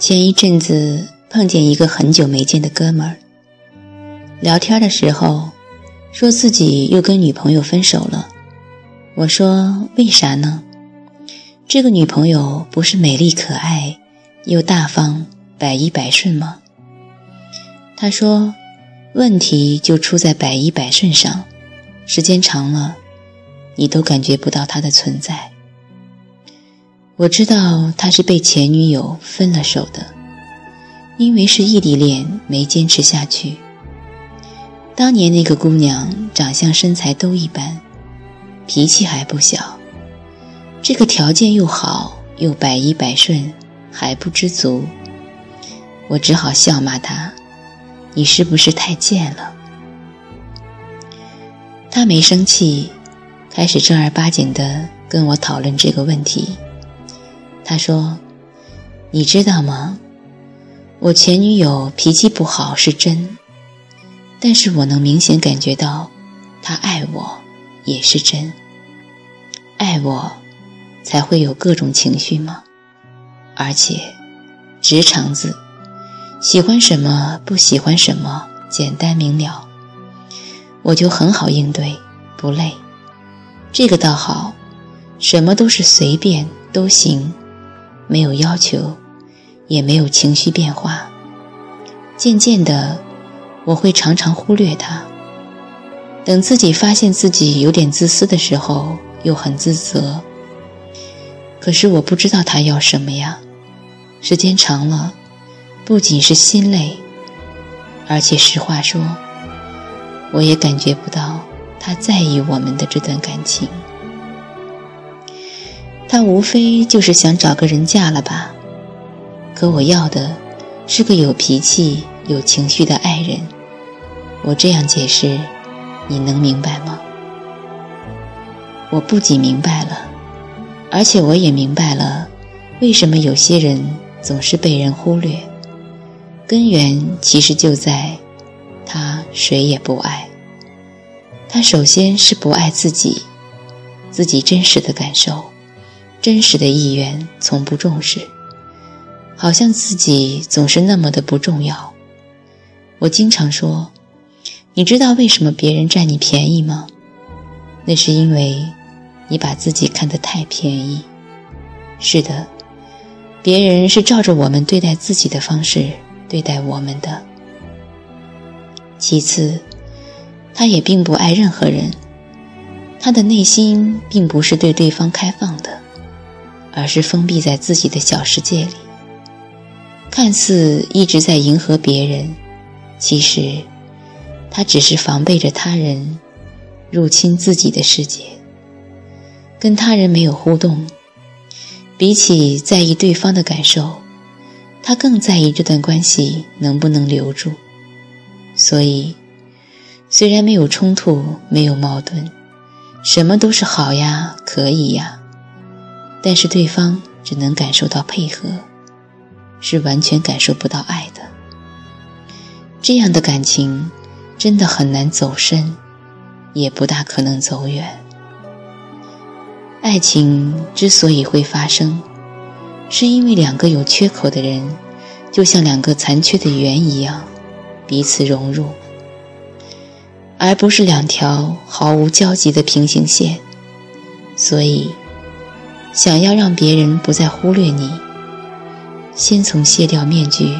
前一阵子碰见一个很久没见的哥们儿，聊天的时候说自己又跟女朋友分手了。我说为啥呢？这个女朋友不是美丽可爱又大方、百依百顺吗？他说问题就出在百依百顺上，时间长了，你都感觉不到她的存在。我知道他是被前女友分了手的，因为是异地恋，没坚持下去。当年那个姑娘长相身材都一般，脾气还不小，这个条件又好又百依百顺，还不知足。我只好笑骂他：“你是不是太贱了？”他没生气，开始正儿八经的跟我讨论这个问题。他说：“你知道吗？我前女友脾气不好是真，但是我能明显感觉到，她爱我也是真。爱我，才会有各种情绪吗？而且，直肠子，喜欢什么不喜欢什么，简单明了，我就很好应对，不累。这个倒好，什么都是随便都行。”没有要求，也没有情绪变化。渐渐的，我会常常忽略他。等自己发现自己有点自私的时候，又很自责。可是我不知道他要什么呀。时间长了，不仅是心累，而且实话说，我也感觉不到他在意我们的这段感情。他无非就是想找个人嫁了吧，可我要的是个有脾气、有情绪的爱人。我这样解释，你能明白吗？我不仅明白了，而且我也明白了，为什么有些人总是被人忽略。根源其实就在他谁也不爱。他首先是不爱自己，自己真实的感受。真实的意愿从不重视，好像自己总是那么的不重要。我经常说：“你知道为什么别人占你便宜吗？那是因为你把自己看得太便宜。”是的，别人是照着我们对待自己的方式对待我们的。其次，他也并不爱任何人，他的内心并不是对对方开放的。而是封闭在自己的小世界里，看似一直在迎合别人，其实他只是防备着他人入侵自己的世界。跟他人没有互动，比起在意对方的感受，他更在意这段关系能不能留住。所以，虽然没有冲突，没有矛盾，什么都是好呀，可以呀。但是对方只能感受到配合，是完全感受不到爱的。这样的感情真的很难走深，也不大可能走远。爱情之所以会发生，是因为两个有缺口的人，就像两个残缺的圆一样，彼此融入，而不是两条毫无交集的平行线。所以。想要让别人不再忽略你，先从卸掉面具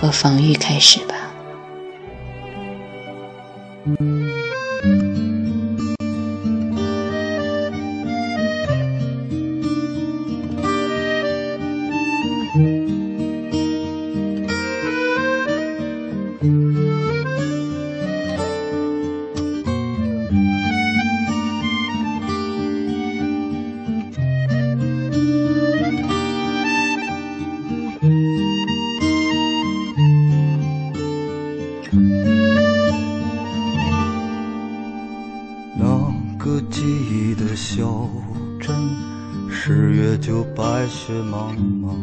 和防御开始吧。白雪茫茫，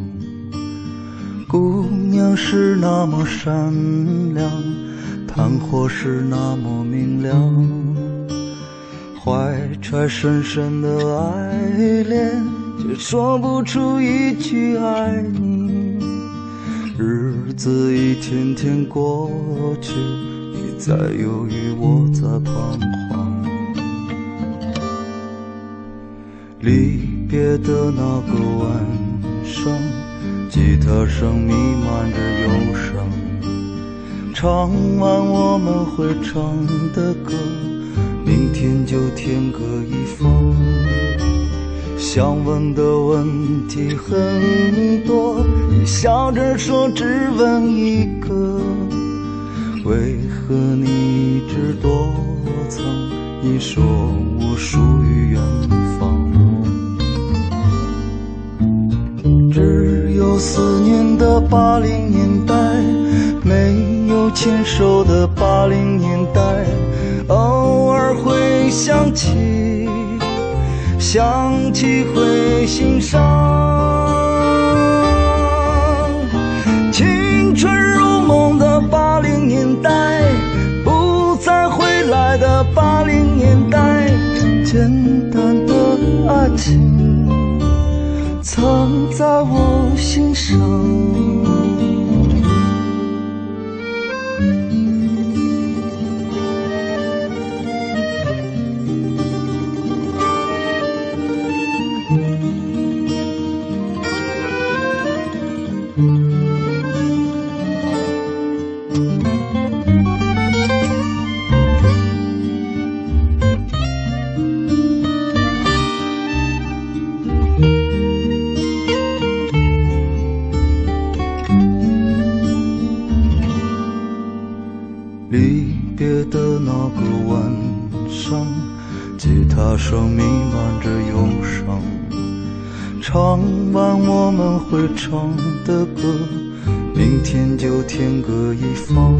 姑娘是那么善良，炭火是那么明亮，怀揣深深的爱恋，却说不出一句爱你。日子一天天过去，你在犹豫，我在彷徨。离别的那个晚上，吉他声弥漫着忧伤，唱完我们会唱的歌，明天就天各一方。想问的问题很多，你笑着说只问一个，为何你一直躲藏？你说我属于远方，只有思念的八零年代，没有牵手的八零年代，偶尔会想起。想起会心伤，青春如梦的八零年代，不再回来的八零年代，简单的爱情藏在我心上。离别的那个晚上，吉他声弥漫着忧伤。唱完我们会唱的歌，明天就天各一方。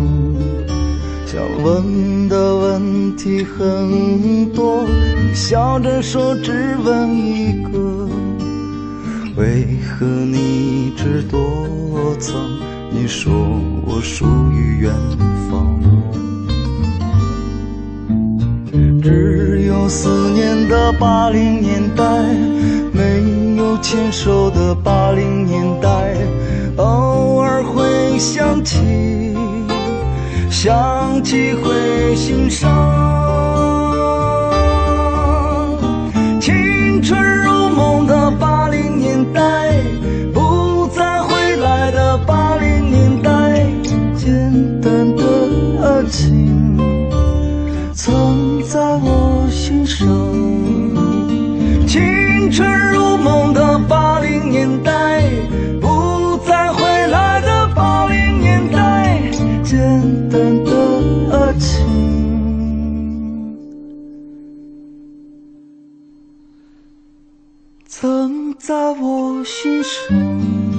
想问的问题很多，你笑着说只问一个，为何你一直躲藏？你说我属于远方。只有思念的八零年代，没有牵手的八零年代，偶尔会想起，想起会心伤。青春如梦的八零年代，不再回来的八零年代，简单的爱情，曾在我心上。